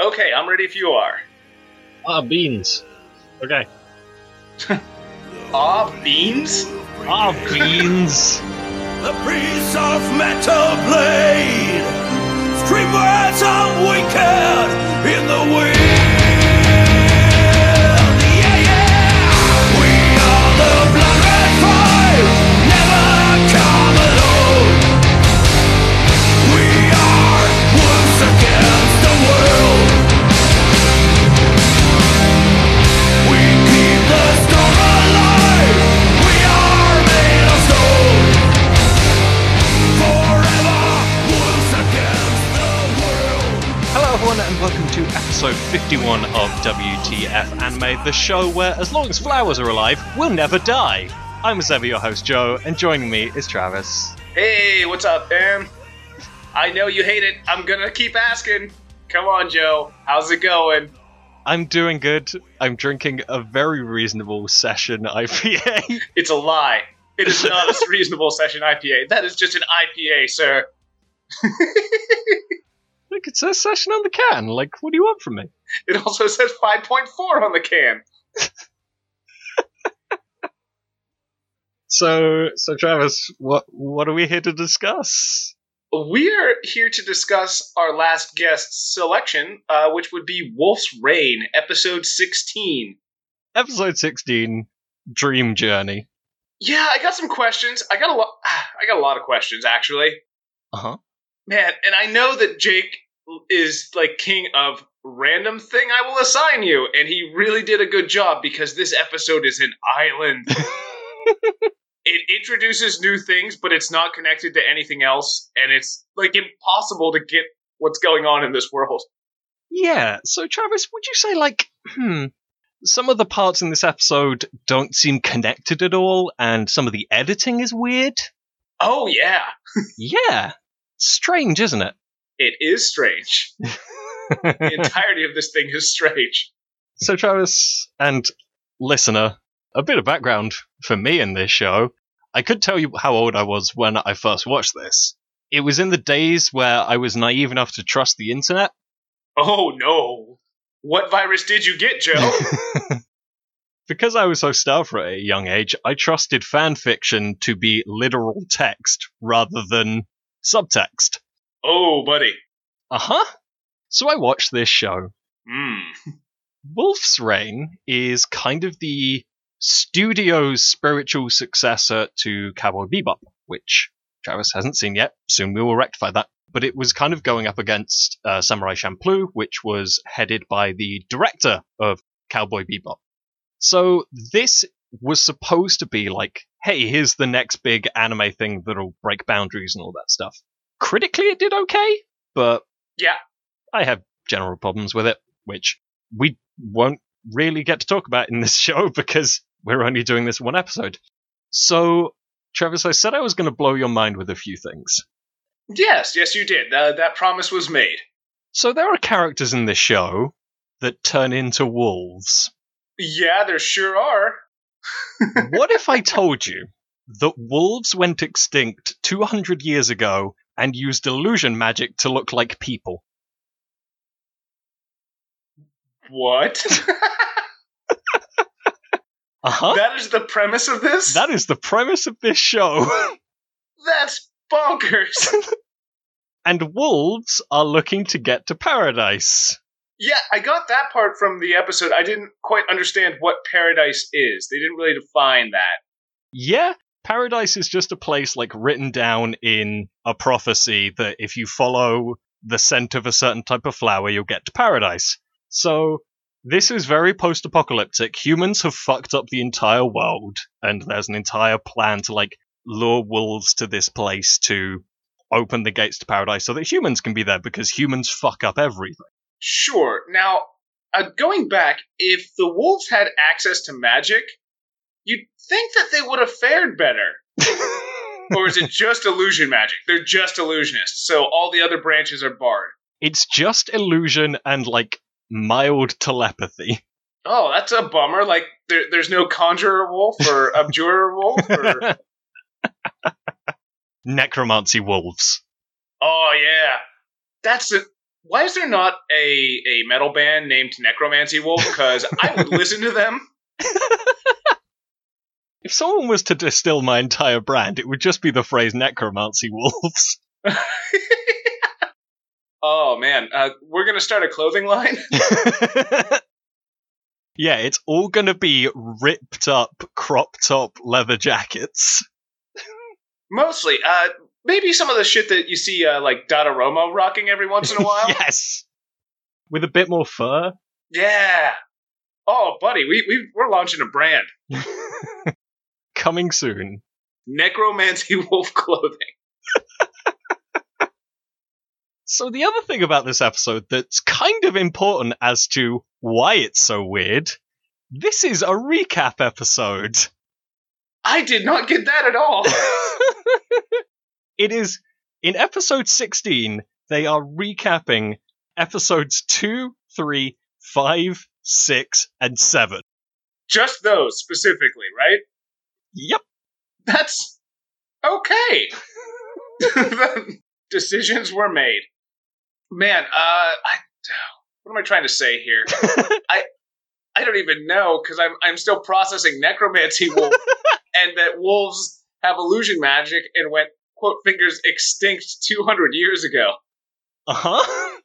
Okay, I'm ready if you are. Ah, beans. Okay. Ah, beans? Ah, beans. The piece of metal blade Streamers are wicked in the wind episode 51 of WTF Anime, the show where, as long as flowers are alive, we'll never die. I'm as ever your host, Joe, and joining me is Travis. Hey, what's up, man? I know you hate it. I'm gonna keep asking. Come on, Joe. How's it going? I'm doing good. I'm drinking a very reasonable session IPA. It's a lie. It is not a reasonable session IPA. That is just an IPA, sir. Look, it says session on the can. Like, what do you want from me? It also says 5.4 on the can. So, so Travis, what what are we here to discuss? We are here to discuss our last guest selection, uh, which would be Wolf's Rain, episode 16. Episode 16, Dream Journey. Yeah, I got some questions. I got a lot. I got a lot of questions actually. Uh huh. Man, and I know that Jake is like king of random thing I will assign you, and he really did a good job because this episode is an island. it introduces new things, but it's not connected to anything else, and it's like impossible to get what's going on in this world. Yeah, so Travis, would you say like, hmm, some of the parts in this episode don't seem connected at all, and some of the editing is weird? Oh yeah, Yeah, strange, isn't it? it is strange. The entirety of this thing is strange. so Travis and listener, a bit of background for me in this show. I could tell you how old I was when I first watched this. It was in the days where I was naive enough to trust the internet. Oh no. What virus did you get, Joe? because I was so starved at a young age, I trusted fan fiction to be literal text rather than subtext. oh, buddy. Uh huh. So I watched this show. Hmm. Wolf's Rain is kind of the studio's spiritual successor to Cowboy Bebop, which Travis hasn't seen yet. Soon we will rectify that. But it was kind of going up against uh, Samurai Champloo, which was headed by the director of Cowboy Bebop. So this was supposed to be like, hey, here's the next big anime thing that'll break boundaries and all that stuff. Critically, it did okay, but Yeah. I have general problems with it, which we won't really get to talk about in this show because we're only doing this one episode. So, Travis, I said I was going to blow your mind with a few things. Yes, yes, you did. Uh, that promise was made. So, there are characters in this show that turn into wolves. Yeah, there sure are. What if I told you that wolves went extinct 200 years ago and used illusion magic to look like people? What? Uh huh. that is the premise of this? That is the premise of this show. That's bonkers. and wolves are looking to get to paradise. Yeah, I got that part from the episode. I didn't quite understand what paradise is. They didn't really define that. Yeah, paradise is just a place like written down in a prophecy that if you follow the scent of a certain type of flower, you'll get to paradise. So this is very post apocalyptic. Humans have fucked up the entire world, and there's an entire plan to like lure wolves to this place to open the gates to paradise so that humans can be there because humans fuck up everything. Sure. Now, uh, going back, if the wolves had access to magic, you'd think that they would have fared better. or is it just illusion magic? They're just illusionists, so all the other branches are barred. it's just illusion and like mild telepathy. Oh, that's a bummer. Like, there, there's no conjurer wolf or abjurer wolf. Or... Necromancy wolves. Oh yeah, that's a, Why is there not a, a metal band named Necromancy Wolf? Because I would listen to them. If someone was to distill my entire brand, it would just be the phrase necromancy wolves. Oh man, uh, we're gonna start a clothing line. yeah, it's all gonna be ripped up crop top leather jackets. Mostly, uh, maybe some of the shit that you see, uh, like Dada Romo rocking every once in a while. yes. With a bit more fur. yeah. Oh, buddy, we we we're launching a brand, Coming soon. Necromancy Wolf Clothing. So the other thing about this episode that's kind of important as to why it's so weird, this is a recap episode. I did not get that at all. It is in episode 16, they are recapping episodes 2, 3, 5, 6, and 7. Just those specifically, right? Yep. That's okay. Decisions were made. Man, uh, I, what am I trying to say here? I I don't even know because I'm I'm still processing necromancy wolf and that wolves have illusion magic and went quote fingers extinct 200 years ago. Uh huh.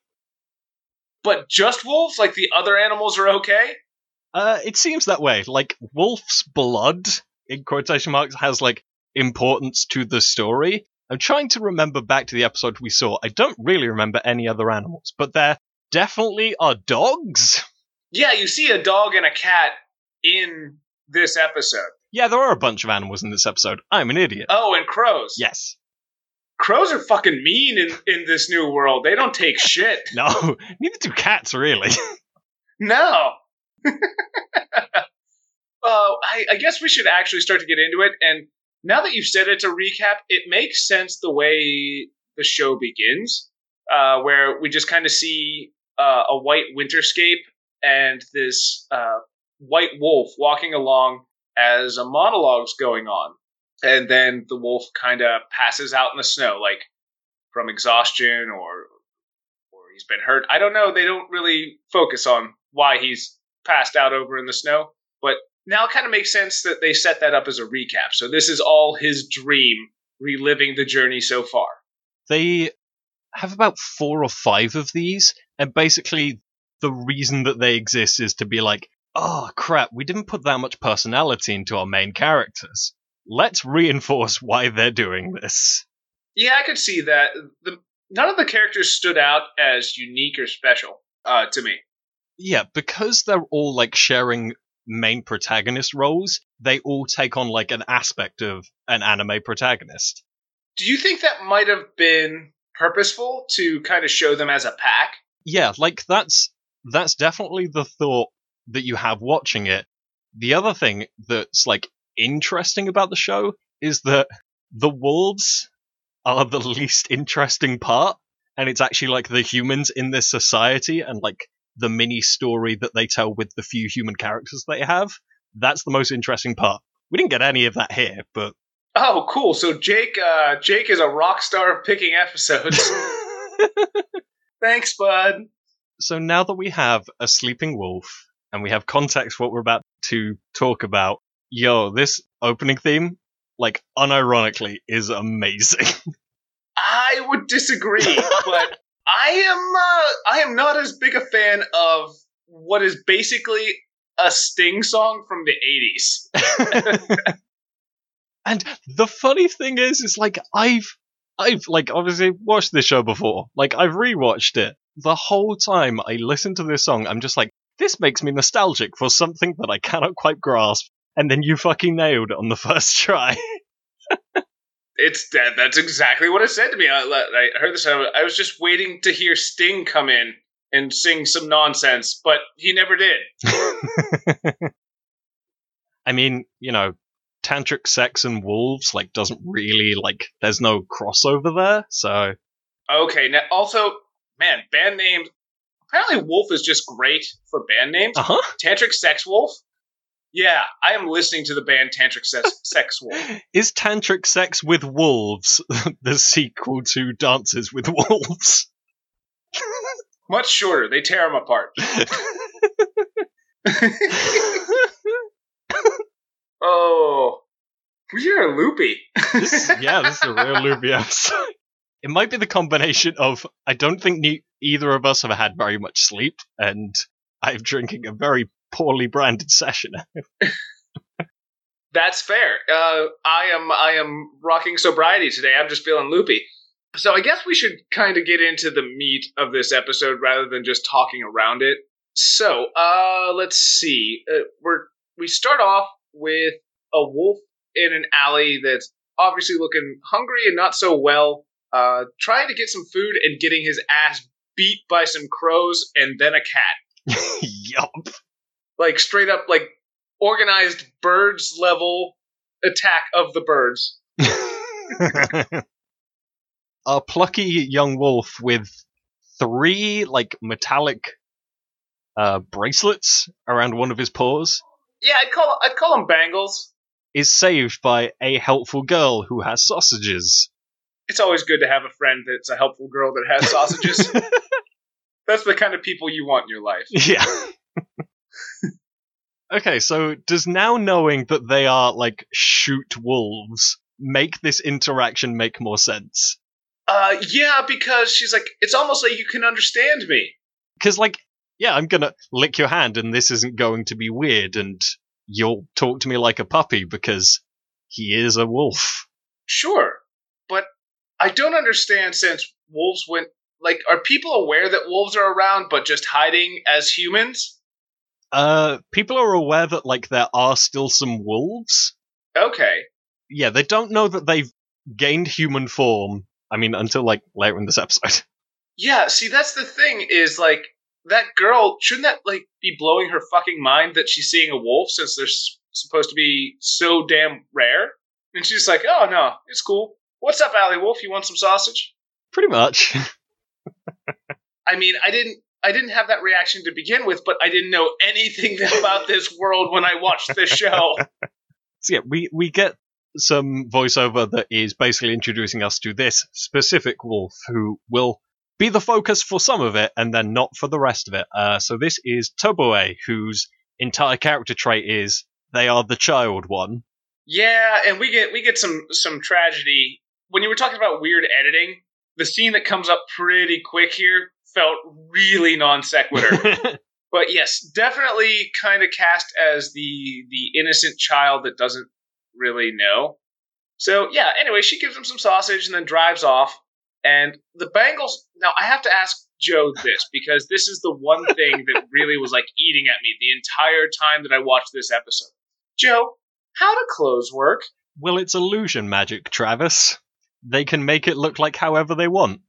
But just wolves, like the other animals, are okay. Uh, it seems that way. Like, Wolf's blood, in quotation marks, has, like, importance to the story. I'm trying to remember back to the episode we saw. I don't really remember any other animals, but there definitely are dogs. Yeah, you see a dog and a cat in this episode. Yeah, there are a bunch of animals in this episode. I'm an idiot. Oh, and crows. Yes. Crows are fucking mean in, in this new world. They don't take shit. No, neither do cats, really. No. uh, I, I guess we should actually start to get into it. And now that you've said it's a recap, it makes sense the way the show begins, uh, where we just kind of see uh, a white winterscape and this uh, white wolf walking along as a monologue's going on. And then the wolf kind of passes out in the snow, like from exhaustion or or he's been hurt. I don't know. They don't really focus on why he's passed out over in the snow. But now it kind of makes sense that they set that up as a recap. So this is all his dream, reliving the journey so far. they have about four or five of these, and basically the reason that they exist is to be like, oh crap, we didn't put that much personality into our main characters. Let's reinforce why they're doing this. Yeah, I could see that. The, none of the characters stood out as unique or special uh, to me. Yeah, because they're all like sharing main protagonist roles, they all take on like an aspect of an anime protagonist. Do you think that might have been purposeful to kind of show them as a pack? Yeah, like that's that's definitely the thought that you have watching it. The other thing that's like interesting about the show is that the wolves are the least interesting part, and it's actually like the humans in this society and like the mini story that they tell with the few human characters they have. That's the most interesting part. We didn't get any of that here, but Oh, cool. So Jake, uh, Jake is a rock star of picking episodes. Thanks, bud. so now that we have a sleeping wolf and we have context for what we're about to talk about, yo, this opening theme, like unironically, is amazing. I would disagree, but I am uh, I am not as big a fan of what is basically a Sting song from the 80s. and the funny thing is, is like I've I've like obviously watched this show before. Like I've rewatched it. The whole time I listen to this song, I'm just like, this makes me nostalgic for something that I cannot quite grasp. And then you fucking nailed it on the first try. It's that. That's exactly what it said to me. I, I heard this. I was just waiting to hear Sting come in and sing some nonsense, but he never did. I mean, you know, tantric sex and wolves like doesn't really like there's no crossover there, so Okay. Now, also, man, band names. Apparently, Wolf is just great for band names. uh-huh. Tantric Sex Wolf. Yeah, I am listening to the band Tantric Sex, Sex Wolf. Is tantric sex with wolves the sequel to Dances with Wolves? Much shorter. They tear them apart. oh, we are loopy. This- yeah, this is a real loopy episode. It might be the combination of I don't think ne- either of us have had very much sleep, and I'm drinking a very poorly branded session. That's fair. Uh, I am I am rocking sobriety today. I'm just feeling loopy. So I guess we should kind of get into the meat of this episode rather than just talking around it. So uh, let's see. Uh, we're we start off with a wolf in an alley that's obviously looking hungry and not so well. Uh, trying to get some food and getting his ass beat by some crows and then a cat. yup. Like straight up like organized birds level attack of the birds. a plucky young wolf with three like metallic uh, bracelets around one of his paws Yeah, I'd call I'd call them bangles. is saved by a helpful girl who has sausages. It's always good to have a friend that's a helpful girl that has sausages. that's the kind of people you want in your life. Yeah. Okay, so does now knowing that they are like shoot wolves make this interaction make more sense? Uh, yeah, because she's like, it's almost like you can understand me. Because like, yeah, I'm gonna lick your hand, and this isn't going to be weird, and you'll talk to me like a puppy because he is a wolf. Sure, but I don't understand since wolves went. Like, are people aware that wolves are around, but just hiding as humans? Uh, people are aware that like there are still some wolves. Okay. Yeah, they don't know that they've gained human form. I mean, until like later in this episode. Yeah, see, that's the thing is like that girl. Shouldn't that like be blowing her fucking mind that she's seeing a wolf since they're s- supposed to be so damn rare? And she's like, "Oh no, it's cool. What's up, Alley Wolf? You want some sausage?" Pretty much. I mean, I didn't. I didn't have that reaction to begin with, but I didn't know anything about this world when I watched this show. So yeah, we we get some voiceover that is basically introducing us to this specific wolf who will be the focus for some of it and then not for the rest of it. Uh, so this is Toboe, whose entire character trait is they are the child one. Yeah, and we get we get some some tragedy. When you were talking about weird editing, the scene that comes up pretty quick here felt really non sequitur. but yes, definitely kind of cast as the the innocent child that doesn't really know. So yeah, anyway, she gives him some sausage and then drives off. And the Bengals. Now I have to ask Joe this because this is the one thing that really was like eating at me the entire time that I watched this episode. Joe, how do clothes work? well, it's illusion magic, Travis. They can make it look like however they want.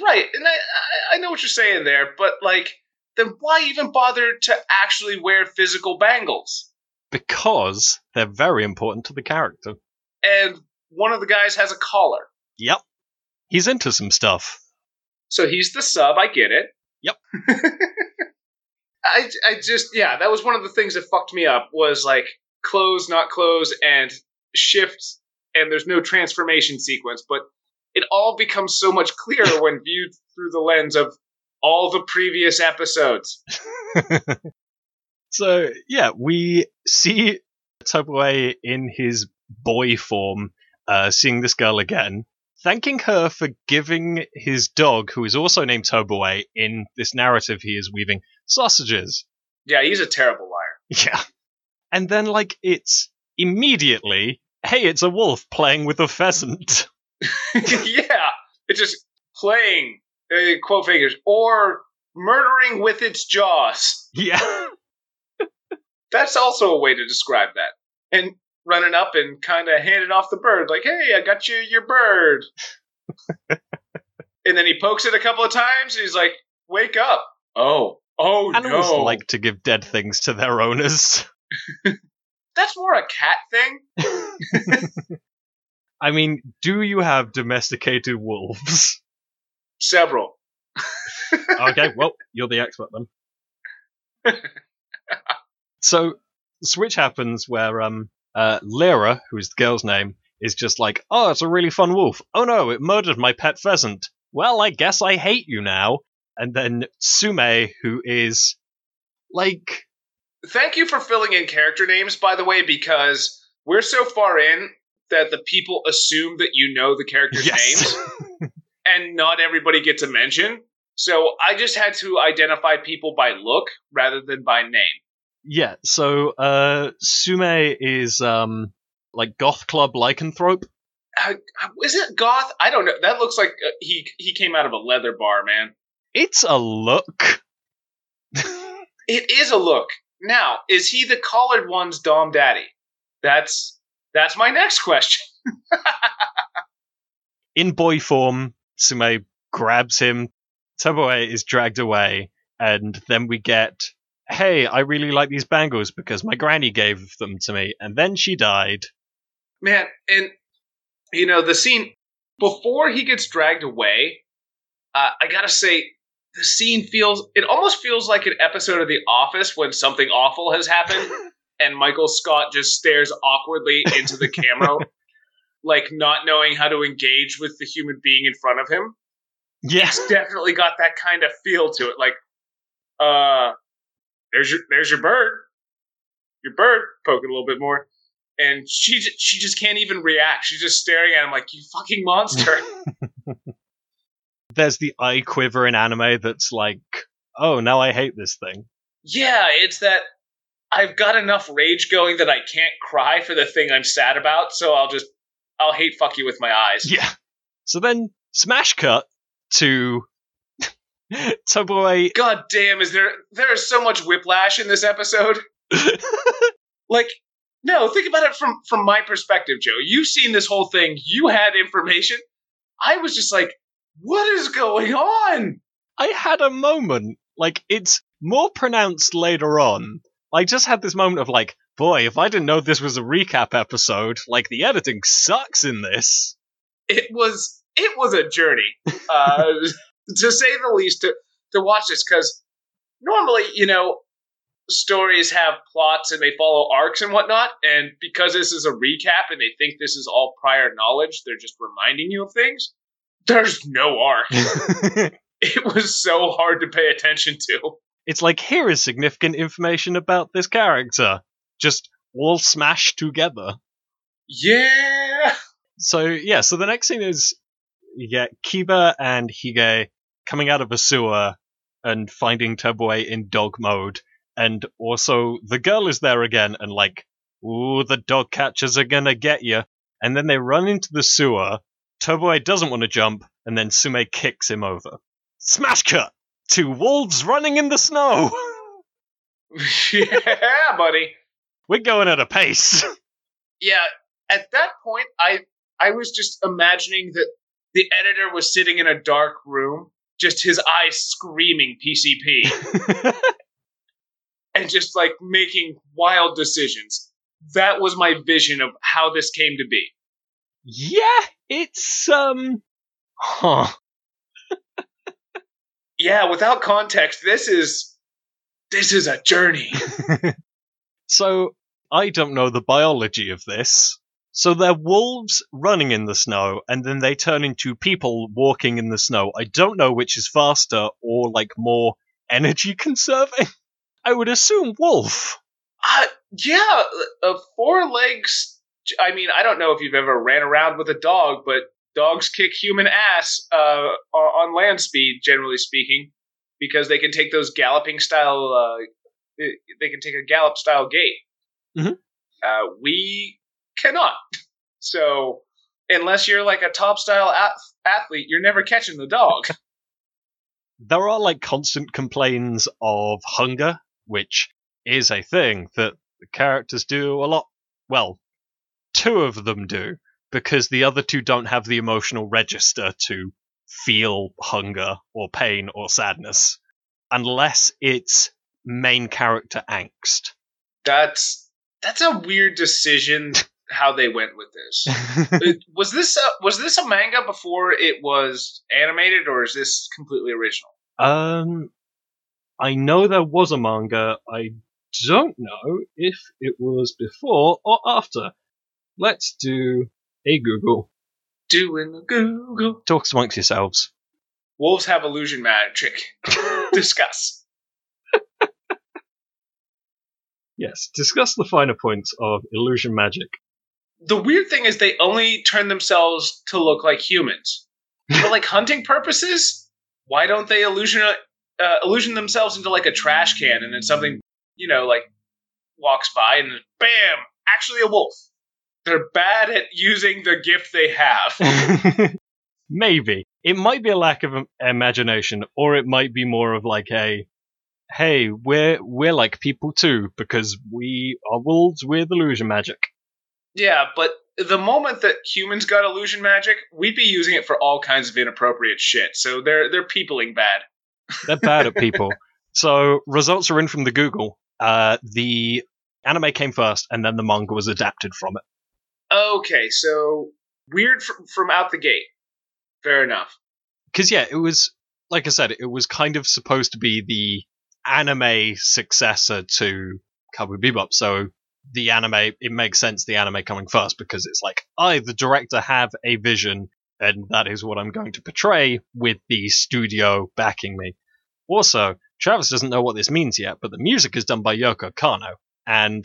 Right, and I, I I know what you're saying there, but like, then why even bother to actually wear physical bangles? Because they're very important to the character. And one of the guys has a collar, Yep. He's into some stuff. so he's the sub. I get it. Yep. I I just yeah, that was one of the things that fucked me up was like clothes, not clothes, and shifts, and there's no transformation sequence, but it all becomes so much clearer when viewed through the lens of all the previous episodes. so yeah, we see Toboe in his boy form, uh, seeing this girl again, thanking her for giving his dog, who is also named Toboe, in this narrative he is weaving, sausages. Yeah, he's a terrible liar. Yeah. And then, like, it's immediately, hey, it's a wolf playing with a pheasant. yeah, it's just playing uh, quote figures or murdering with its jaws. Yeah. That's also a way to describe that. And running up and kind of handing off the bird, like, "Hey, I got you your bird." and then he pokes it a couple of times. And he's like, "Wake up!" Oh, oh Animals no! like to give dead things to their owners. That's more a cat thing. I mean, do you have domesticated wolves? Several. okay, well, you're the expert then. so, the switch happens where um, uh, Lyra, who's the girl's name, is just like, oh, it's a really fun wolf. Oh no, it murdered my pet pheasant. Well, I guess I hate you now. and then Tsume, who is like Thank you for filling in character names, by the way, because we're so far in that the people assume that you know the characters' yes, names, and not everybody gets a mention. So I just had to identify people by look rather than by name. yeah. So uh, Tsume is um like goth club lycanthrope. Uh, is it goth? I don't know. That looks like uh, he he came out of a leather bar, man. It's a look. It is a look. Now, is he the collared one's dom daddy? That's that's my next question. in boy form, Tsume grabs him. Toboe is dragged away, and then we get, "Hey, I really like these bangles because my granny gave them to me, and then she died." Man, and you know the scene before he gets dragged away. Uh, I gotta say, the scene feels it almost feels like an episode of The Office when something awful has happened, and Michael Scott just stares awkwardly into the camera, like not knowing how to engage with the human being in front of him. Yes, It's definitely got that kind of feel to it. Like, uh, there's your there's your bird, your bird poking a little bit more, and she she just can't even react. She's just staring at him like you fucking monster. there's the eye quiver in anime that's like, "Oh, now I hate this thing." yeah, it's that I've got enough rage going that I can't cry for the thing I'm sad about, so I'll just I'll hate fuck you with my eyes. Yeah. So then, smash cut to Toboe. God damn, is there there is so much whiplash in this episode? like no think about it from from my perspective joe you've seen this whole thing you had information i was just like what is going on I had a moment, like, it's more pronounced later on. I just had this moment of, like, boy, if I didn't know this was a recap episode, like, the editing sucks in this. it was it was a journey uh to say the least to to watch this because normally you know stories have plots and they follow arcs and whatnot and because this is a recap and they think this is all prior knowledge they're just reminding you of things there's no arc it was so hard to pay attention to. It's like, here is significant information about this character. Just all smashed together. Yeah. So, yeah, so the next scene is you get Kiba and Hige coming out of a sewer and finding Toboe in dog mode. And also, the girl is there again and, like, ooh, the dog catchers are gonna get you. And then they run into the sewer. Toboe doesn't want to jump, and then Tsume kicks him over. Smash cut to wolves running in the snow. yeah, buddy. We're going at a pace. Yeah, at that point I I was just imagining that the editor was sitting in a dark room, just his eyes screaming PCP and just like making wild decisions. That was my vision of how this came to be. yeah, it's um, huh. Yeah, without context, this is this is a journey. So I don't know the biology of this. So they're wolves running in the snow, and then they turn into people walking in the snow. I don't know which is faster or like more energy conserving. I would assume wolf. Uh, yeah, uh, four legs. I mean, I don't know if you've ever ran around with a dog, but dogs kick human ass uh, on land speed, generally speaking, because they can take those galloping style. Uh, they can take a gallop style gait. Mhm. Uh, we cannot. So unless you're like a top style ath- athlete, you're never catching the dog. There are like constant complaints of hunger, which is a thing that the characters do a lot. Well, two of them do, because the other two don't have the emotional register to feel hunger or pain or sadness, unless it's main character angst. That's that's a weird decision how they went with this. Was this a, was this a manga before it was animated, or is this completely original? um, I know there was a manga. I don't know if it was before or after. Let's do a Google. Doing the Google. Talks amongst yourselves. Wolves have illusion magic. Discuss. Yes, discuss the finer points of illusion magic. The weird thing is they only turn themselves to look like humans. For like hunting purposes, why don't they illusion uh, illusion themselves into like a trash can and then something, you know, like walks by and bam, actually a wolf. They're bad at using the gift they have. Maybe. It might be a lack of imagination, or it might be more of like a hey, we're we're like people too, because we are wolves with illusion magic. Yeah, but the moment that humans got illusion magic, we'd be using it for all kinds of inappropriate shit. So they're they're peopling bad. They're bad at people. So results are in from the Google. Uh, the anime came first, and then the manga was adapted from it. Okay, so weird from, from out the gate. Fair enough. Because yeah, it was like I said, it was kind of supposed to be the anime successor to Cowboy Bebop. So the anime, it makes sense the anime coming first because it's like I, the director, have a vision, and that is what I'm going to portray with the studio backing me. Also, Travis doesn't know what this means yet, but the music is done by Yoko Kanno, and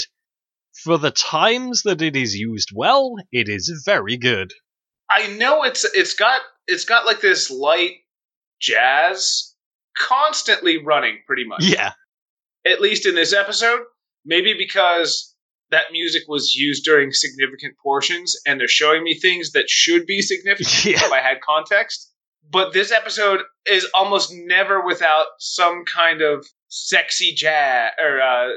for the times that it is used well, it is very good. I know it's it's got it's got like this light jazz constantly running pretty much. Yeah, At least in this episode, maybe because that music was used during significant portions and they're showing me things that should be significant Yeah. if I had context. But this episode is almost never without some kind of sexy jazz or uh, uh,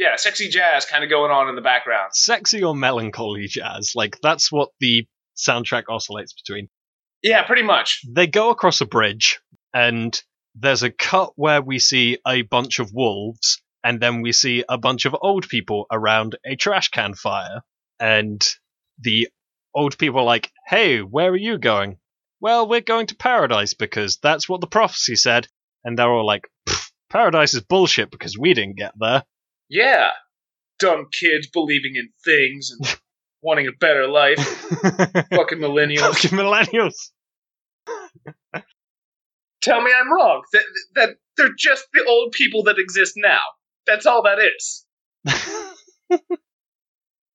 yeah, sexy jazz kind of going on in the background. sexy or melancholy jazz. Like that's what the soundtrack oscillates between. Yeah, pretty much. They go across a bridge, and there's a cut where we see a bunch of wolves, and then we see a bunch of old people around a trash can fire. And the old people are like, Hey, where are you going? Well, we're going to paradise because that's what the prophecy said. And they're all like, Paradise is bullshit because we didn't get there. Yeah. Dumb kids believing in things and wanting a better life. Fucking millennials. Fucking millennials. Tell me I'm wrong. That, that they're just the old people that exist now. That's all that is.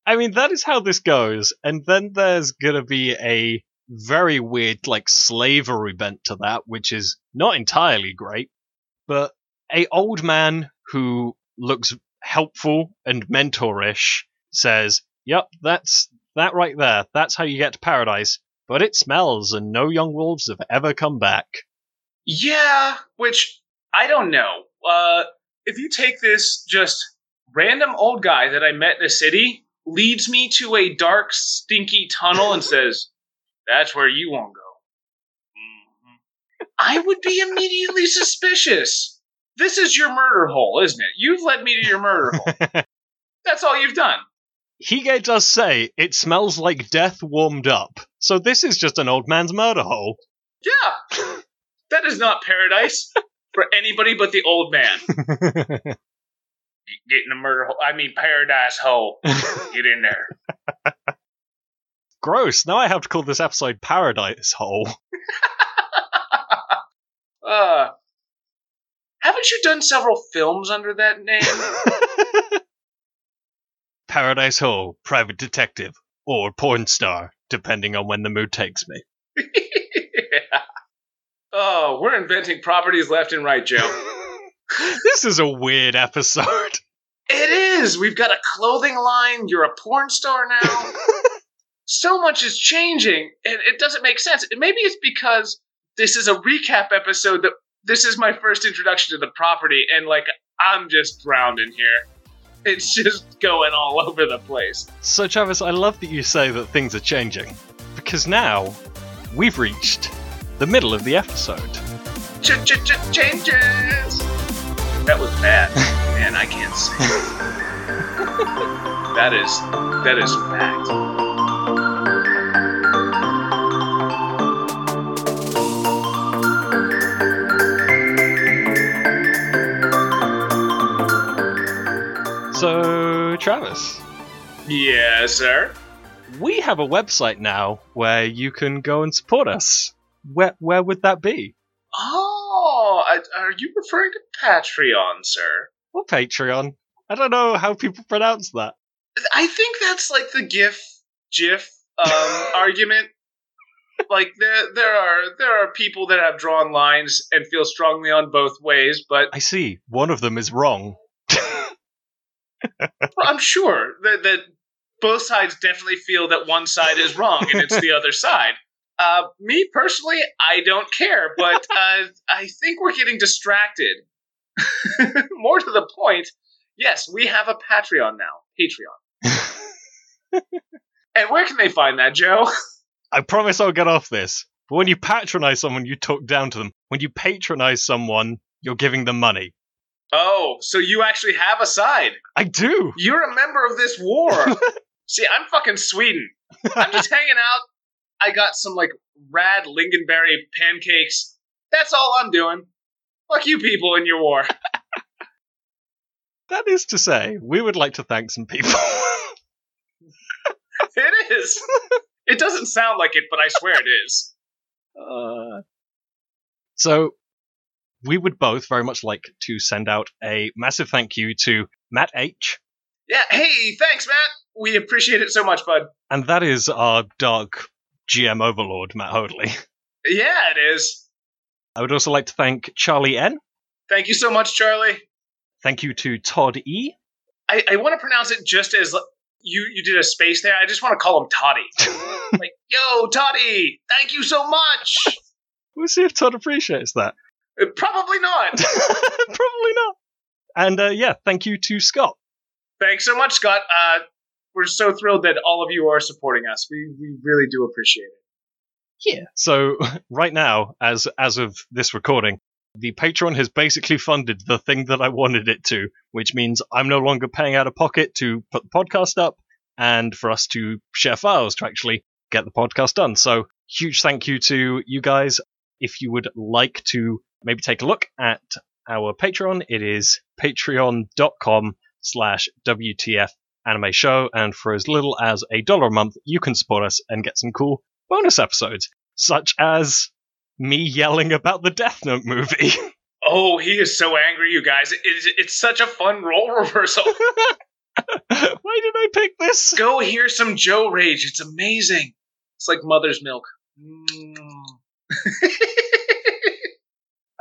I mean, that is how this goes, and then there's gonna be a very weird, like, slavery bent to that, which is not entirely great, but a old man who looks helpful and mentorish says, Yep, that's that right there. That's how you get to paradise. But it smells, and no young wolves have ever come back. Yeah, which I don't know. Uh, if you take this just random old guy that I met in a city, leads me to a dark, stinky tunnel and says, "That's where you won't go," Mhm. I would be immediately suspicious. This is your murder hole, isn't it? You've led me to your murder hole. That's all you've done. Hige does say it smells like death warmed up, so this is just an old man's murder hole. Yeah, that is not paradise for anybody but the old man. Get in the murder hole. I mean, paradise hole. Get in there. Gross. Now I have to call this episode Paradise Hole. uh, haven't you done several films under that name? Paradise Hole, private detective, or porn star, depending on when the mood takes me. yeah. Oh, we're inventing properties left and right, Joe. this is a weird episode. It is. We've got a clothing line. You're a porn star now. so much is changing, and it doesn't make sense. Maybe it's because this is a recap episode that this is my first introduction to the property, and like I'm just drowned in here. It's just going all over the place. So, Travis, I love that you say that things are changing, because now we've reached the middle of the episode. Ch-ch-ch-changes. That was bad, man. I can't sing. that is that is fact. So, Travis, Yes, sir. we have a website now where you can go and support us. Where, where would that be? Oh, I, are you referring to Patreon, sir? Or Patreon. I don't know how people pronounce that. I think that's like the GIF GIF um, argument. Like there, there are there are people that have drawn lines and feel strongly on both ways, but I see. One of them is wrong. I'm sure that that both sides definitely feel that one side is wrong and it's the other side. Uh, me personally, I don't care, but uh, I think we're getting distracted. More to the point, yes, we have a Patreon now. Patreon. And where can they find that, Joe? I promise I'll get off this. But when you patronize someone, you talk down to them. When you patronize someone, you're giving them money. Oh, so you actually have a side. I do. You're a member of this war. See, I'm fucking Sweden. I'm just hanging out. I got some like rad lingonberry pancakes. That's all I'm doing. Fuck you people in your war. That is to say, we would like to thank some people. It is. It doesn't sound like it, but I swear it is. Uh, so, we would both very much like to send out a massive thank you to Matt H. Yeah, hey, thanks, Matt. We appreciate it so much, bud. And that is our dark GM overlord, Matt Hoadley. Yeah, it is. I would also like to thank Charlie N. Thank you so much, Charlie. Thank you to Todd E. I, I want to pronounce it just as you you did a space there. I just want to call him Toddy. like, yo, Toddy, thank you so much. we'll see if Todd appreciates that. Uh, Probably not. Probably not. And uh, yeah, thank you to Scott. Thanks so much, Scott. Uh, we're so thrilled that all of you are supporting us. We we really do appreciate it. Yeah. So right now, as as of this recording, the Patreon has basically funded the thing that I wanted it to, which means I'm no longer paying out of pocket to put the podcast up and for us to share files to actually get the podcast done. So huge thank you to you guys. If you would like to maybe take a look at our Patreon, it is patreon.com slash WTF anime show. And for as little as a dollar a month, you can support us and get some cool bonus episodes, such as me yelling about the Death Note movie. Oh, he is so angry, you guys. It, it's, it's such a fun role reversal. Why did I pick this? Go hear some Joe rage. It's amazing. It's like mother's milk. Mm.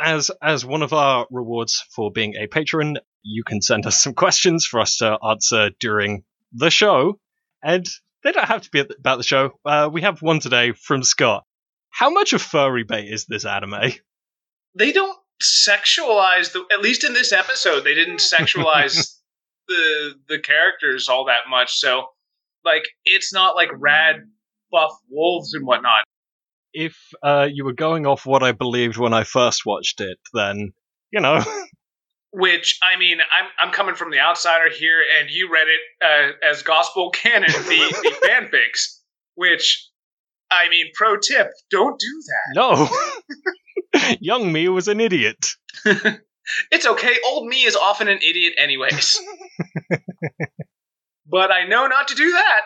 As as one of our rewards for being a patron, you can send us some questions for us to answer during the show, and they don't have to be about the show. Uh, we have one today from Scott. How much of furry bait is this anime? they don't sexualize the. At least in this episode, they didn't sexualize the the characters all that much. So, like, it's not like rad buff wolves and whatnot. If uh, you were going off what I believed when I first watched it, then you know Which I mean, I'm I'm coming from the outsider here, and you read it uh, as gospel canon, the, the fanfics. Which, I mean, pro tip: don't do that. no. Young me was an idiot. It's okay. Old me is often an idiot, anyways. but I know not to do that.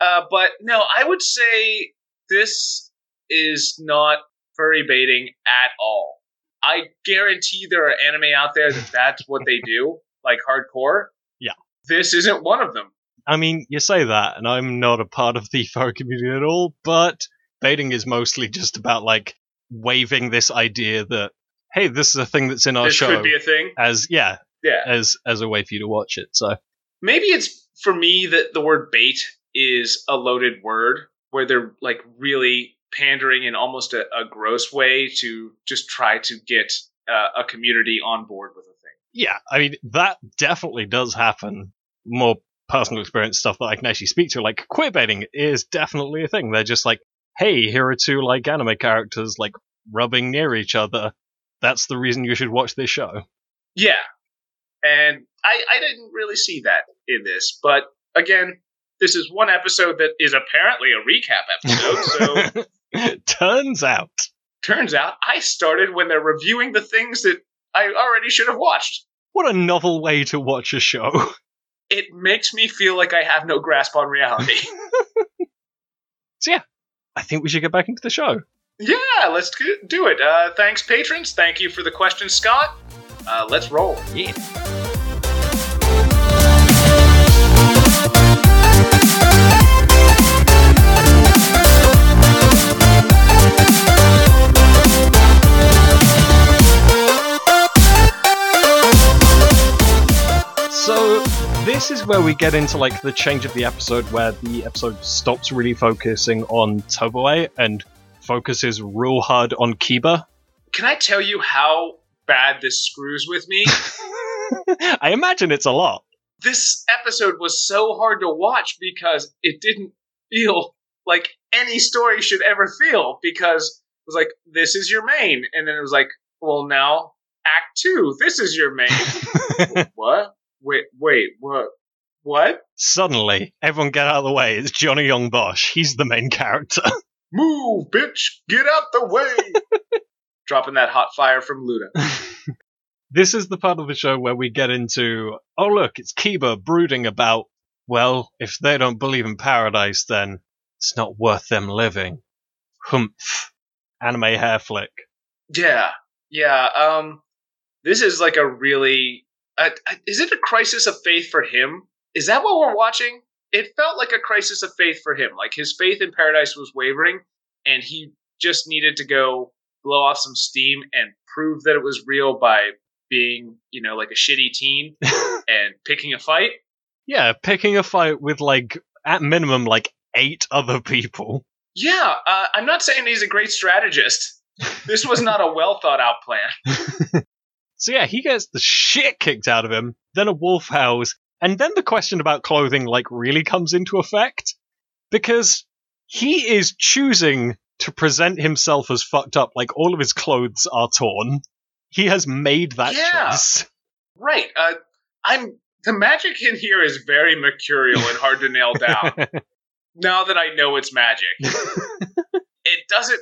Uh, but no, I would say this is not furry baiting at all. I guarantee there are anime out there that that's what they do, like hardcore. Yeah. This isn't one of them. I mean, you say that, and I'm not a part of the furry community at all, but baiting is mostly just about like waving this idea that hey, this is a thing that's in our this show could be a thing. as yeah, Yeah. as as a way for you to watch it. So maybe it's for me that the word bait is a loaded word where they're like really pandering in almost a, a gross way to just try to get uh, a community on board with a thing. yeah, I mean that definitely does happen. More personal experience stuff that I can actually speak to, like queer baiting, is definitely a thing. They're just like, hey, here are two like anime characters like rubbing near each other. That's the reason you should watch this show. Yeah, and I I didn't really see that in this, but again, this is one episode that is apparently a recap episode. so Turns out. turns out I started when they're reviewing the things that I already should have watched. What a novel way to watch a show. It makes me feel like I have no grasp on reality. So, yeah, I think we should get back into the show. Yeah, let's do- do it. Uh, thanks, patrons. Thank you for the question, Scott. Uh, let's roll. Yeah. This is where we get into like the change of the episode where the episode stops really focusing on Toboe and focuses real hard on Kiba. Can I tell you how bad this screws with me? I imagine it's a lot. this episode was so hard to watch because it didn't feel like any story should ever feel because it was like this is your main and then it was like well now act 2 this is your main what wait wait what what Suddenly, everyone get out of the way. It's Johnny Yong Bosch. He's the main character. move bitch get out the way dropping that hot fire from Luda this is the part of the show where we get into oh look, it's Kiba brooding about well, if they don't believe in paradise, then it's not worth them living. Humph. Anime hair flick. yeah yeah um this is like a really uh, is it a crisis of faith for him? Is that what we're watching? It felt like a crisis of faith for him. Like his faith in paradise was wavering and he just needed to go blow off some steam and prove that it was real by being you know like a shitty teen and picking a fight. Yeah, picking a fight with like at minimum like eight other people. yeah uh, i'm not saying he's a great strategist. This was not a well thought out plan So yeah, he gets the shit kicked out of him, then a wolf howls, and then the question about clothing like really comes into effect because he is choosing to present himself as fucked up like all of his clothes are torn. He has made that Yeah. choice. right uh, i'm the magic in here is very mercurial and hard to nail down now that I know it's magic. it doesn't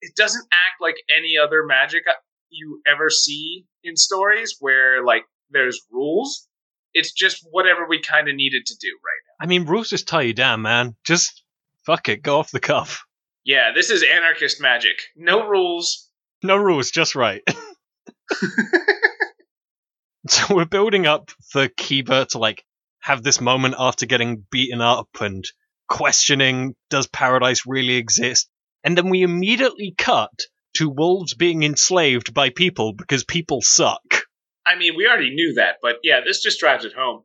it doesn't act like any other magic you ever see in stories where like there's rules. It's just whatever we kind of needed to do right now. I mean, rules just tie you down, man. Just fuck it, go off the cuff. Yeah, this is anarchist magic. No rules. No rules, just right. so we're building up for Kiba to like have this moment after getting beaten up and questioning does paradise really exist? And then we immediately cut to wolves being enslaved by people because people suck. I mean, we already knew that, but yeah, this just drives it home.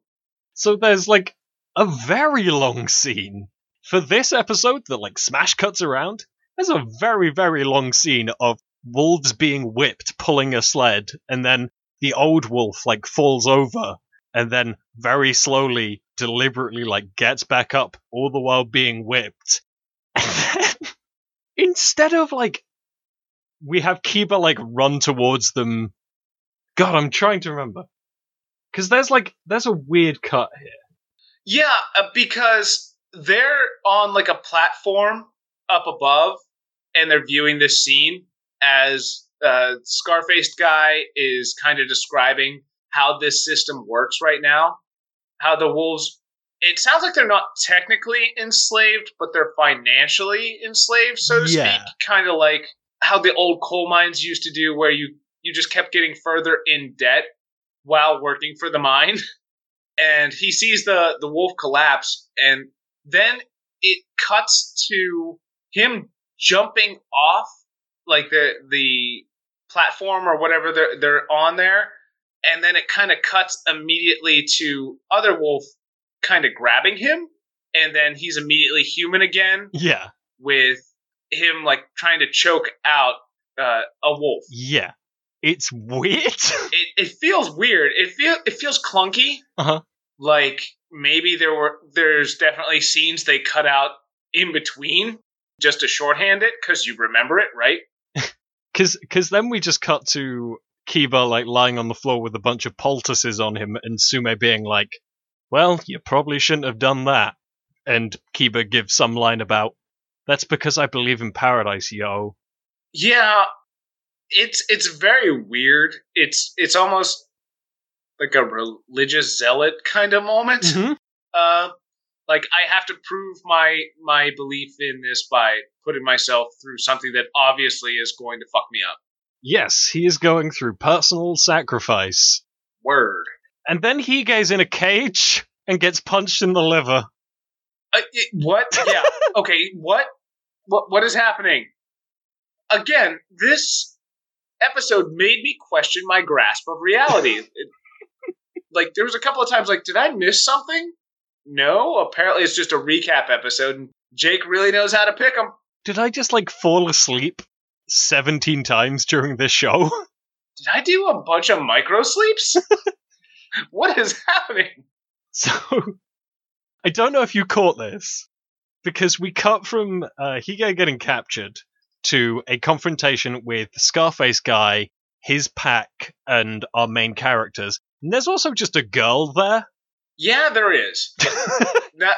So there's like a very long scene for this episode that like smash cuts around. There's a very, very long scene of wolves being whipped, pulling a sled, and then the old wolf like falls over and then very slowly, deliberately like gets back up, all the while being whipped. And then instead of like we have Kiba like run towards them. God, I'm trying to remember. Because there's like there's a weird cut here. Yeah, uh, because they're on like a platform up above and they're viewing this scene as uh, Scarfaced guy is kind of describing how this system works right now. How the wolves, it sounds like they're not technically enslaved, but they're financially enslaved, so to Yeah. speak. Kind of like how the old coal mines used to do, where you, you just kept getting further in debt while working for the mine. and he sees the the wolf collapse and then it cuts to him jumping off like the the platform or whatever they're they're on there and then it kind of cuts immediately to other wolf kind of grabbing him and then he's immediately human again Yeah, with him like trying to choke out uh, a wolf yeah. It's weird. it, it feels weird. It feel it feels clunky. Uh-huh. Like maybe there were there's definitely scenes they cut out in between just to shorthand it because you remember it, right? Cause, cause then we just cut to Kiba like lying on the floor with a bunch of poultices on him, and Tsume being like, "Well, you probably shouldn't have done that." And Kiba gives some line about, "That's because I believe in paradise, yo." Yeah, it's it's very weird. It's it's almost like a religious zealot kind of moment. Mhm. Uh, Like I have to prove my my belief in this by putting myself through something that obviously is going to fuck me up. Yes, he is going through personal sacrifice. Word. And then he goes in a cage and gets punched in the liver. Uh, it- what? Yeah. okay. What? What? What is happening? Again, this episode made me question my grasp of reality. It- like there was a couple of times, like, did I miss something? No. Apparently, it's just a recap episode, and Jake really knows how to pick them. Did I just like fall asleep 17 times during this show? Did I do a bunch of micro sleeps? what is happening? So, I don't know if you caught this, because we cut from uh, Hige getting captured to a confrontation with Scarface guy, his pack, and our main characters. And there's also just a girl there. Yeah, there is. Now,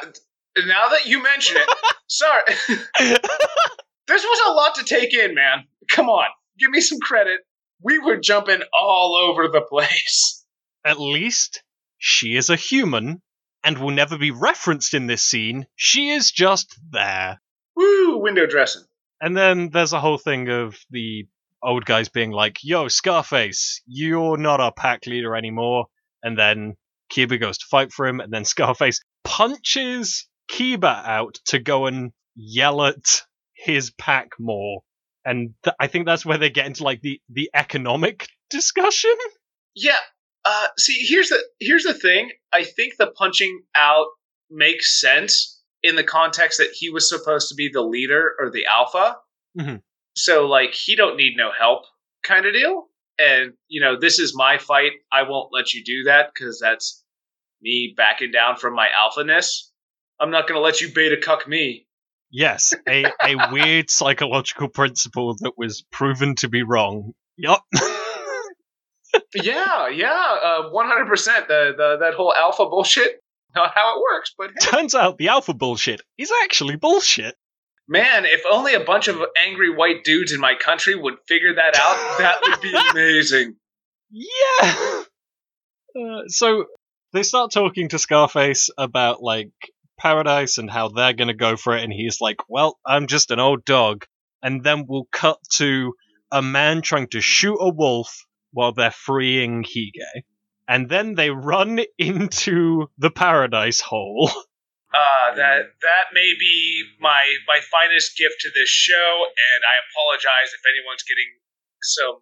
now that you mention it, sorry. this was a lot to take in, man. Come on, give me some credit. We were jumping all over the place. At least she is a human and will never be referenced in this scene. She is just there. Woo, window dressing. And then there's a whole thing of the old guys being like, yo, Scarface, you're not our pack leader anymore. And then Kiba goes to fight for him, and then Scarface punches Kiba out to go and yell at his pack more. And th- I think that's where they get into like the, the economic discussion. Yeah. Uh, see, here's the here's the thing. I think the punching out makes sense in the context that he was supposed to be the leader or the alpha. Mhm. So, like, he don't need no help, kind of deal. And you know, this is my fight. I won't let you do that because that's me backing down from my alphaness. I'm not gonna let you beta cuck me. Yes, a, a weird psychological principle that was proven to be wrong. Yup. yeah, yeah, uh, 100%. The, the that whole alpha bullshit, not how it works. But hey. Turns out the alpha bullshit is actually bullshit. Man, if only a bunch of angry white dudes in my country would figure that out, that would be amazing. Yeah. Uh, so they start talking to Scarface about like paradise and how they're gonna go for it, and he's like, "Well, I'm just an old dog." And then we'll cut to a man trying to shoot a wolf while they're freeing Hige. And then they run into the paradise hole. Uh, that that may be my my finest gift to this show, and I apologize if anyone's getting some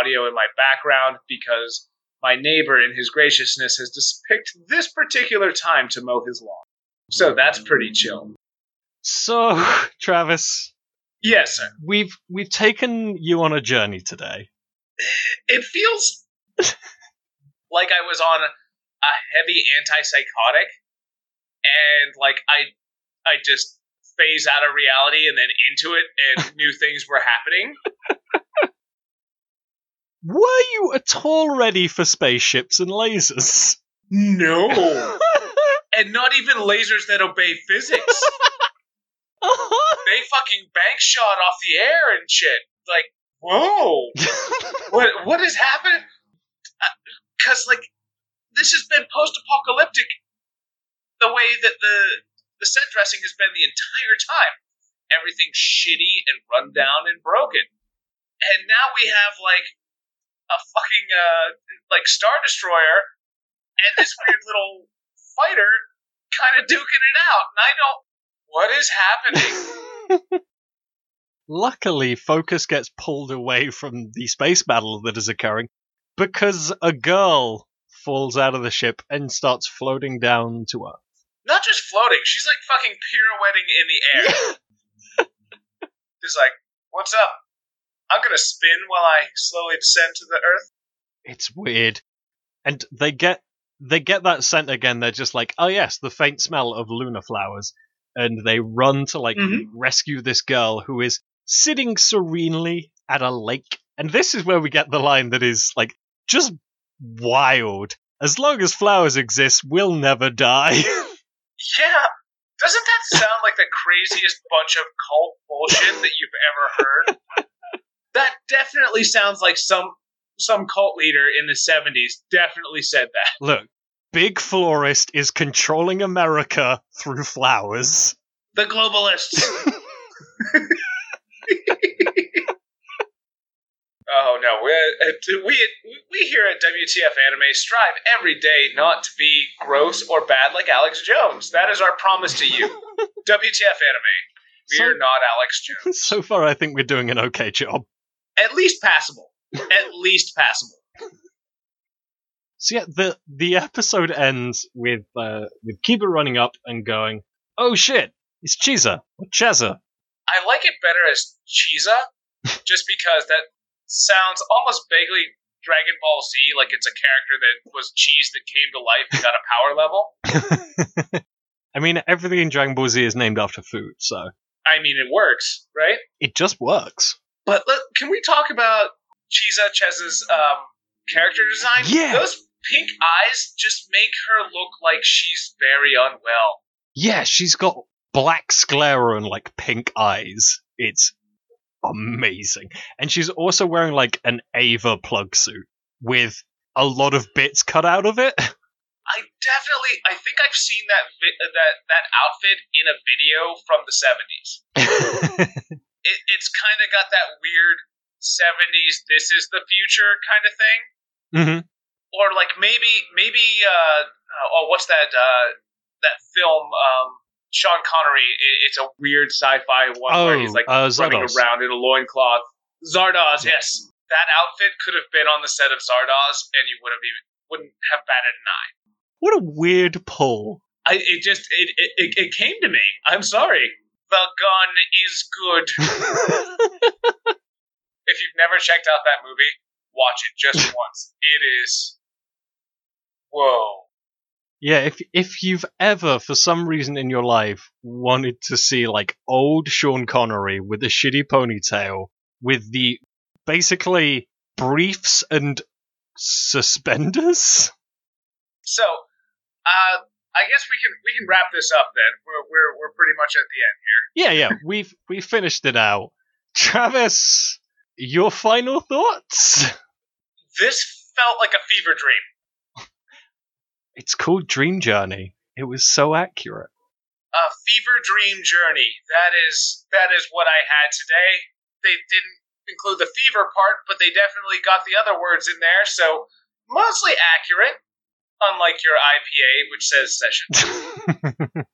audio in my background because my neighbor, in his graciousness, has just picked this particular time to mow his lawn. So that's pretty chill. So, Travis, Yes, sir. we've we've taken you on a journey today. It feels like I was on a heavy antipsychotic, and like I, I just phase out of reality and then into it, and new things were happening. Were you at all ready for spaceships and lasers? No, and not even lasers that obey physics. they fucking bank shot off the air and shit. Like, whoa, what what has happened? Because like this has been post-apocalyptic, the way that the the set dressing has been the entire time. Everything's shitty and run down and broken, and now we have like a fucking uh like star destroyer and this weird little fighter kind of duking it out, and I don't. What is happening? Luckily, focus gets pulled away from the space battle that is occurring because a girl falls out of the ship and starts floating down to Earth. Not just floating; she's like fucking pirouetting in the air. She's like, what's up? I'm gonna spin while I slowly descend to the earth. It's weird. And they get they get that scent again. They're just like, oh yes, the faint smell of lunar flowers, and they run to like Mhm. rescue this girl who is sitting serenely at a lake. And this is where we get the line that is like just wild. As long as flowers exist, we'll never die. Yeah, doesn't that sound like the craziest bunch of cult bullshit that you've ever heard? that definitely sounds like some some cult leader in the '70s definitely said that. Look, big florist is controlling America through flowers. The globalists. oh no, we, uh, we we here at WTF Anime strive every day not to be gross or bad like Alex Jones. That is our promise to you. WTF Anime. We So- are not Alex Jones. so far, I think we're doing an okay job. At least passable. At least passable. So yeah, the the episode ends with uh, with Kiba running up and going, "Oh shit, it's Chiza or Cheza." I like it better as Chiza, just because that sounds almost vaguely Dragon Ball Z, like it's a character that was cheese that came to life and got a power level. I mean, everything in Dragon Ball Z is named after food, so I mean, it works, right? it just works. But let, can we talk about Chiza Chez's um, character design? Yeah. Those pink eyes just make her look like she's very unwell. Yeah, she's got black sclera and like pink eyes. It's amazing. And she's also wearing like an Eva plug suit with a lot of bits cut out of it. I definitely, I think I've seen that vi- that that outfit in a video from the seventies. It, it's kind of got that weird seventies. This is the future kind of thing, hmm or like maybe maybe uh, uh, oh what's that uh, that film um, Sean Connery? It's a weird sci-fi one where he's Oh, like uh, running Zardoz. around in a loincloth. Zardoz, yes. That outfit could have been on the set of Zardoz, and you would have even wouldn't have batted an eye. What a weird pull. I it just it, it, it came to me. I'm sorry. The gun is good. if you've never checked out that movie, watch it just once. It is whoa. Yeah, if if you've ever, for some reason in your life, wanted to see like old Sean Connery with a shitty ponytail, with the basically briefs and suspenders. So, uh, I guess we can we can wrap this up then. We're we're we're pretty much at the end here. Yeah, yeah, we've we finished it out. Travis, your final thoughts? This felt like a fever dream. It's called Dream Journey. It was so accurate. A fever dream journey. That is that is what I had today. They didn't include the fever part, but they definitely got the other words in there, so mostly accurate. Unlike your IPA, which says session.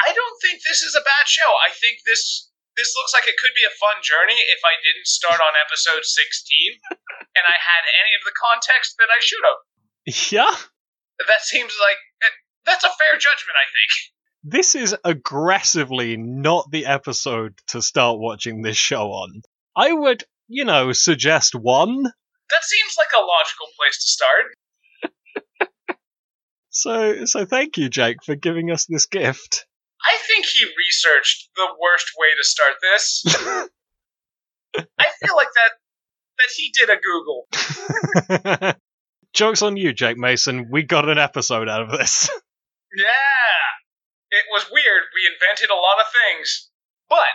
I don't think this is a bad show. I think this this looks like it could be a fun journey if I didn't start on episode 16 and I had any of the context that I should have. yeah, That seems like eh, that's a fair judgment, I think. this is aggressively not the episode to start watching this show on. I would, you know, suggest one. That seems like a logical place to start. So, so thank you, Jake, for giving us this gift. I think he researched the worst way to start this. I feel like that that he did a Google. Jokes on you, Jake Mason. We got an episode out of this. Yeah, it was weird. We invented a lot of things, but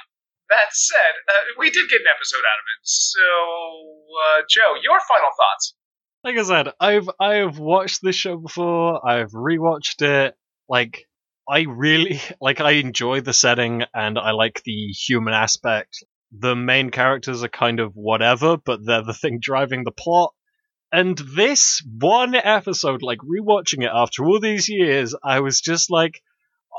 that said, uh, we did get an episode out of it. So, uh, Joe, your final thoughts? like I said, I've I have watched this show before. I've rewatched it. Like I really like. I enjoy the setting and I like the human aspect. The main characters are kind of whatever, but they're the thing driving the plot. And this one episode, like rewatching it after all these years, I was just like,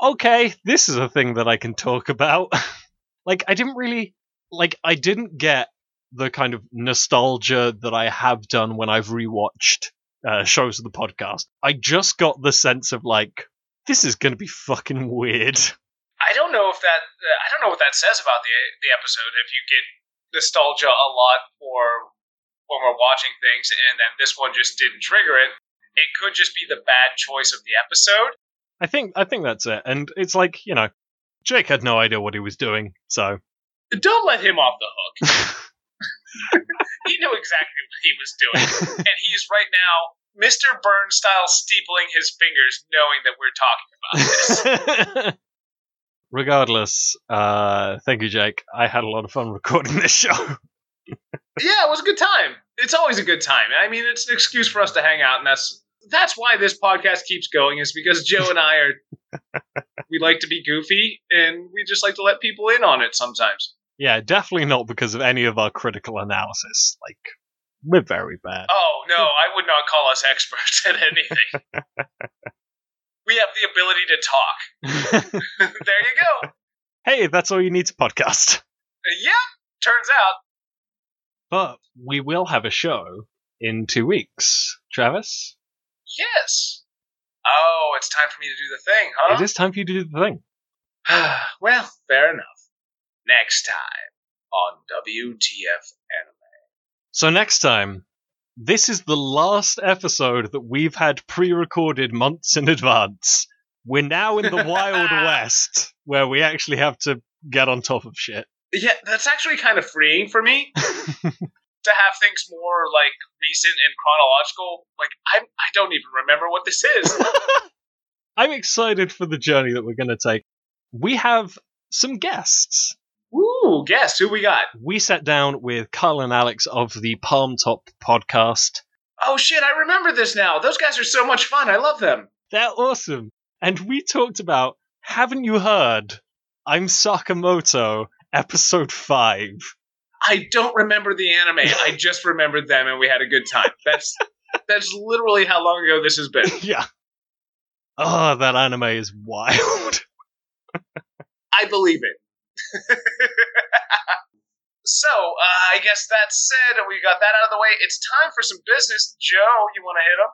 okay, this is a thing that I can talk about. like I didn't really like. I didn't get the kind of nostalgia that I have done when I've rewatched uh, shows of the podcast. I just got the sense of like, this is going to be fucking weird. I don't know if that uh, I don't know what that says about the the episode. If you get nostalgia a lot for when we're watching things, and then this one just didn't trigger it, it could just be the bad choice of the episode. I think I think that's it. And it's like, you know, Jake had no idea what he was doing, so Don't let him off the hook. he knew exactly what he was doing, and he's right now Mr. Burns style steepling his fingers, knowing that we're talking about this. Regardless, uh, thank you, Jake. I had a lot of fun recording this show. Yeah, it was a good time. It's always a good time. I mean, it's an excuse for us to hang out, and that's That's why this podcast keeps going, is because Joe and I are. we like to be goofy, and we just like to let people in on it sometimes. Yeah, definitely not because of any of our critical analysis. Like, we're very bad. Oh, no, I would not call us experts at anything. we have the ability to talk. there you go. hey, that's all you need to podcast. Uh, yeah, turns out. But we will have a show in two weeks. Travis, Yes. Oh, it's time for me to do the thing, huh? it is time for you to do the thing. well, fair enough. Next time on WTF Anime. So next time, this is the last episode that we've had pre-recorded months in advance. We're now in the Wild West, where we actually have to get on top of shit. Yeah, that's actually kind of freeing for me to have things more like recent and chronological. Like I, I don't even remember what this is. I'm excited for the journey that we're going to take. We have some guests. Ooh, guests. who we got? We sat down with Carl and Alex of the Palm Top podcast. Oh shit, I remember this now. Those guys are so much fun. I love them. They're awesome. And we talked about, haven't you heard? I'm Sakamoto, episode 5. I don't remember the anime. I just remembered them and we had a good time. That's that's literally how long ago this has been. yeah. Oh, that anime is wild. I believe it. so, uh, I guess that said, we got that out of the way. It's time for some business. Joe, you want to hit them?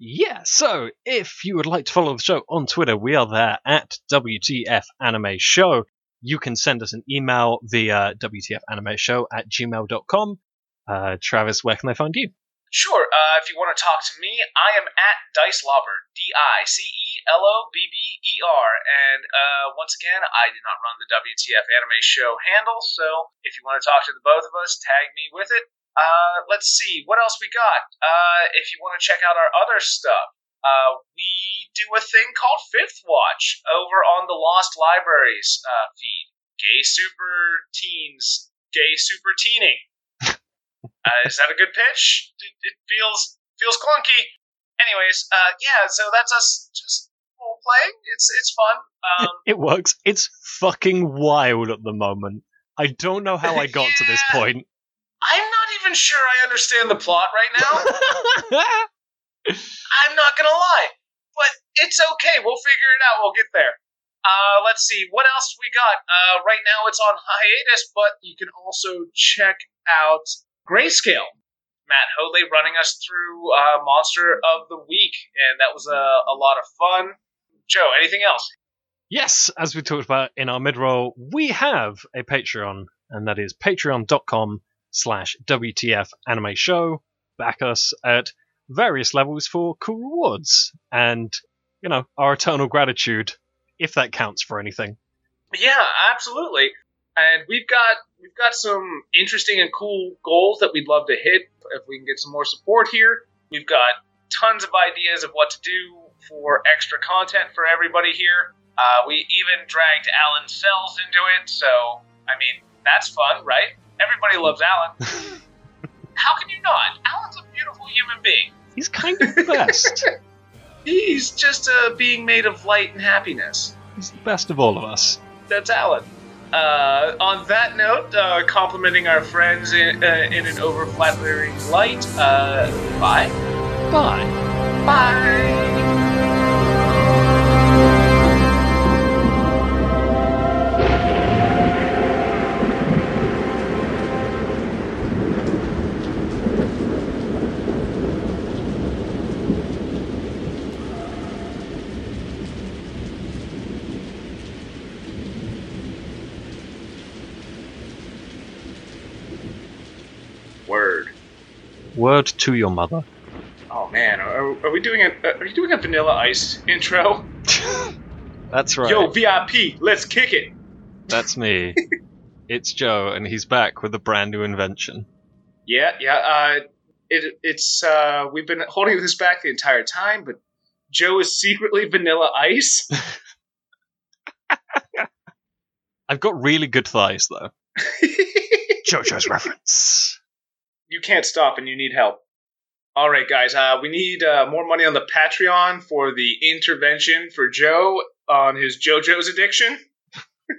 Yeah, so if you would like to follow the show on Twitter, we are there at WTF Anime Show. You can send us an email via WTFAnimeShow at gmail.com. Uh, Travis, where can I find you? Sure. Uh, if you want to talk to me, I am at Dice Lobber, D I C E L O B B E R. And uh, once again, I do not run the WTF Anime Show handle, so if you want to talk to the both of us, tag me with it. Uh, let's see, what else we got? Uh, if you want to check out our other stuff, uh, we do a thing called Fifth Watch over on the Lost Libraries uh, feed. Gay super teens, gay super teening. Uh, is that a good pitch? It, it feels feels clunky. Anyways, uh, yeah. So that's us just role playing. It's it's fun. Um, It works. It's fucking wild at the moment. I don't know how I got to this point. I'm not even sure I understand the plot right now. I'm not gonna lie, but it's okay. We'll figure it out. We'll get there. Uh, let's see what else we got. Uh, right now it's on hiatus, but you can also check out Grayscale. Matt Hoadley running us through uh, Monster of the Week, and that was a, a lot of fun. Joe, anything else? yes, as we talked about in our mid-roll, we have a Patreon, and that is patreon.com slash WTF Anime Show. Back us at various levels for cool rewards and, you know, our eternal gratitude, if that counts for anything. Yeah, absolutely. And we've got we've got some interesting and cool goals that we'd love to hit if we can get some more support here. We've got tons of ideas of what to do for extra content for everybody here. Uh, we even dragged Alan Sells into it, so I mean that's fun, right? Everybody loves Alan. How can you not? Alan's a beautiful human being. He's kind of the best. He's just a being made of light and happiness. He's the best of all of us. That's Alan. Uh, on that note, uh, complimenting our friends in, uh, in an over flattering light. Uh, bye. Bye. Bye. Word to your mother. Oh man, are, are we doing a are you doing a Vanilla Ice intro? That's right. Yo, VIP, let's kick it. That's me. it's Joe, and he's back with a brand new invention. Yeah, yeah. Uh, it, it's uh, we've been holding this back the entire time, but Joe is secretly Vanilla Ice. I've got really good thighs, though. JoJo's reference. You can't stop, and you need help. All right, guys. Uh, we need uh, more money on the Patreon for the intervention for Joe on his JoJo's addiction.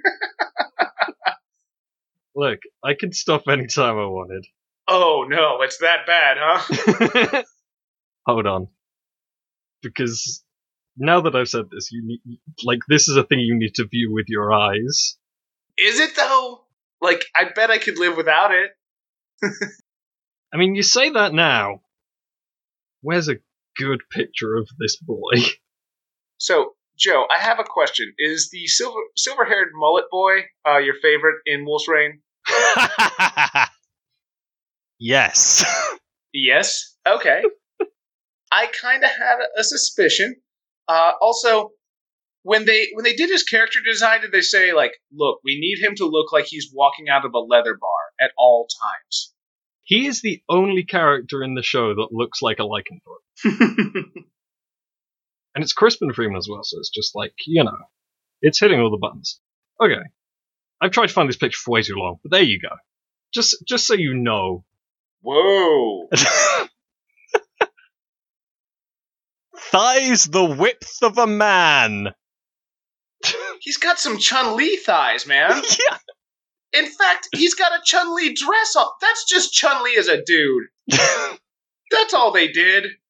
Look, I can stop anytime I wanted. Oh no, it's that bad, huh? Hold on. Because now that I've said this, you need like this is a thing you need to view with your eyes. Is it though? Like, I bet I could live without it. I mean, you say that now. Where's a good picture of this boy? So, Joe, I have a question. Is the silver silver-haired mullet boy uh, your favorite in Wolf's Rain? yes. Yes. Okay. I kind of had a suspicion. Uh, also, when they when they did his character design, did they say like, "Look, we need him to look like he's walking out of a leather bar at all times"? He is the only character in the show that looks like a lycanthrope. And it's Crispin Freeman as well, so it's just like, you know, it's hitting all the buttons. Okay. I've tried to find this picture for way too long, but there you go. Just just so you know. Whoa! Thighs the width of a man. He's got some Chun Li thighs, man. yeah. In fact, he's got a Chun Li dress on. That's just Chun Li as a dude. That's all they did.